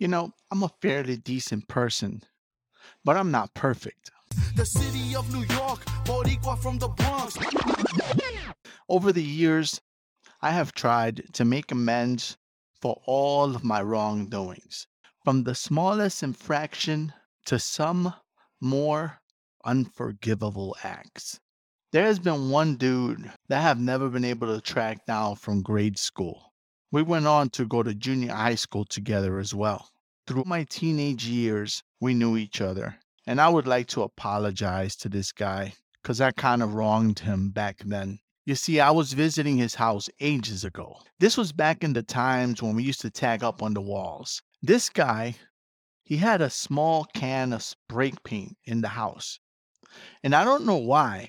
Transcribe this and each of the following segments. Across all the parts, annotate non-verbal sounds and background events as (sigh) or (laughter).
You know, I'm a fairly decent person, but I'm not perfect. The city of New York, Boricua from the Bronx. Over the years, I have tried to make amends for all of my wrongdoings, from the smallest infraction to some more unforgivable acts. There has been one dude that I have never been able to track down from grade school. We went on to go to junior high school together as well. Through my teenage years, we knew each other. And I would like to apologize to this guy because I kind of wronged him back then. You see, I was visiting his house ages ago. This was back in the times when we used to tag up on the walls. This guy, he had a small can of spray paint in the house. And I don't know why,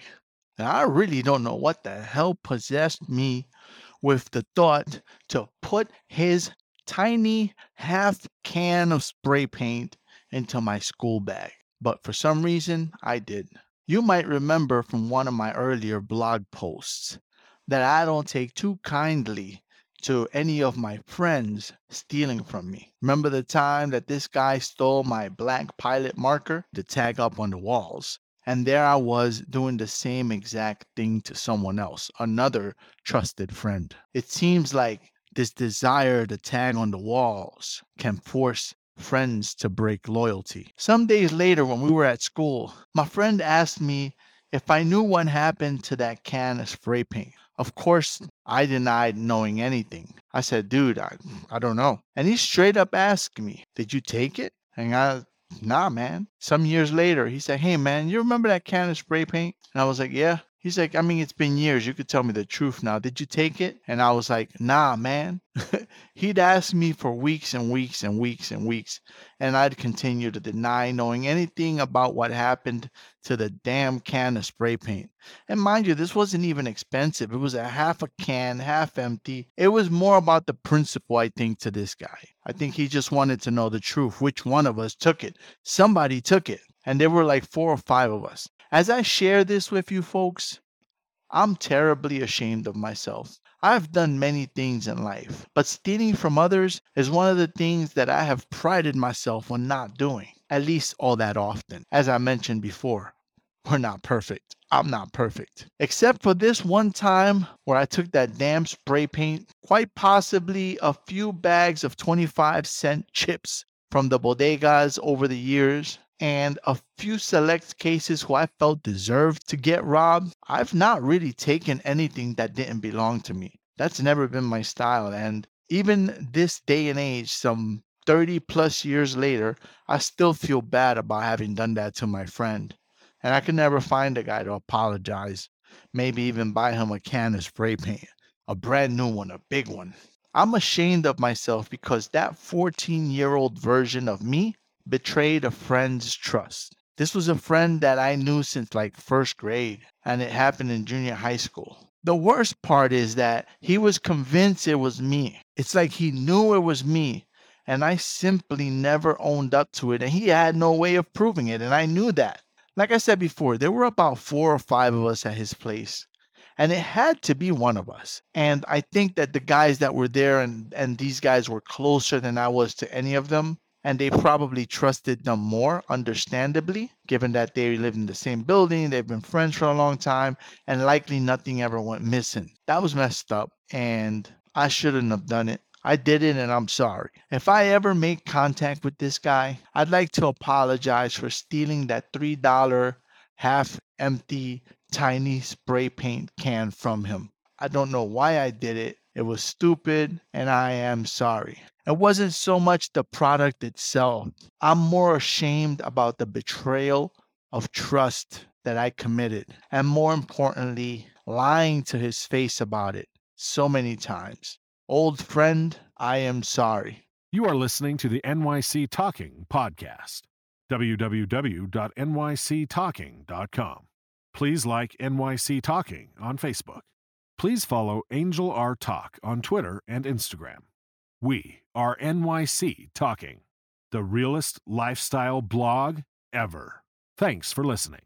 I really don't know what the hell possessed me with the thought to put his tiny half can of spray paint into my school bag. But for some reason, I did. You might remember from one of my earlier blog posts that I don't take too kindly to any of my friends stealing from me. Remember the time that this guy stole my black pilot marker to tag up on the walls? And there I was doing the same exact thing to someone else, another trusted friend. It seems like this desire to tag on the walls can force friends to break loyalty. Some days later, when we were at school, my friend asked me if I knew what happened to that can of spray paint. Of course, I denied knowing anything. I said, dude, I, I don't know. And he straight up asked me, Did you take it? And I Nah, man. Some years later, he said, Hey, man, you remember that can of spray paint? And I was like, Yeah. He's like, I mean, it's been years. You could tell me the truth now. Did you take it? And I was like, nah, man. (laughs) He'd ask me for weeks and weeks and weeks and weeks. And I'd continue to deny knowing anything about what happened to the damn can of spray paint. And mind you, this wasn't even expensive. It was a half a can, half empty. It was more about the principle, I think, to this guy. I think he just wanted to know the truth. Which one of us took it? Somebody took it. And there were like four or five of us. As I share this with you folks, I'm terribly ashamed of myself. I've done many things in life, but stealing from others is one of the things that I have prided myself on not doing, at least all that often. As I mentioned before, we're not perfect. I'm not perfect. Except for this one time where I took that damn spray paint, quite possibly a few bags of 25 cent chips from the bodegas over the years, and a few select cases who I felt deserved to get robbed, I've not really taken anything that didn't belong to me. That's never been my style. And even this day and age, some 30 plus years later, I still feel bad about having done that to my friend. And I could never find a guy to apologize. Maybe even buy him a can of spray paint, a brand new one, a big one. I'm ashamed of myself because that 14 year old version of me betrayed a friend's trust. This was a friend that I knew since like first grade, and it happened in junior high school. The worst part is that he was convinced it was me. It's like he knew it was me, and I simply never owned up to it, and he had no way of proving it, and I knew that. Like I said before, there were about four or five of us at his place, and it had to be one of us. And I think that the guys that were there and, and these guys were closer than I was to any of them and they probably trusted them more, understandably, given that they live in the same building, they've been friends for a long time, and likely nothing ever went missing. That was messed up, and I shouldn't have done it. I did it, and I'm sorry. If I ever make contact with this guy, I'd like to apologize for stealing that $3 half empty tiny spray paint can from him. I don't know why I did it. It was stupid, and I am sorry. It wasn't so much the product itself. I'm more ashamed about the betrayal of trust that I committed, and more importantly, lying to his face about it so many times. Old friend, I am sorry. You are listening to the NYC Talking Podcast. www.nyctalking.com. Please like NYC Talking on Facebook. Please follow Angel R Talk on Twitter and Instagram. We are NYC Talking, the realest lifestyle blog ever. Thanks for listening.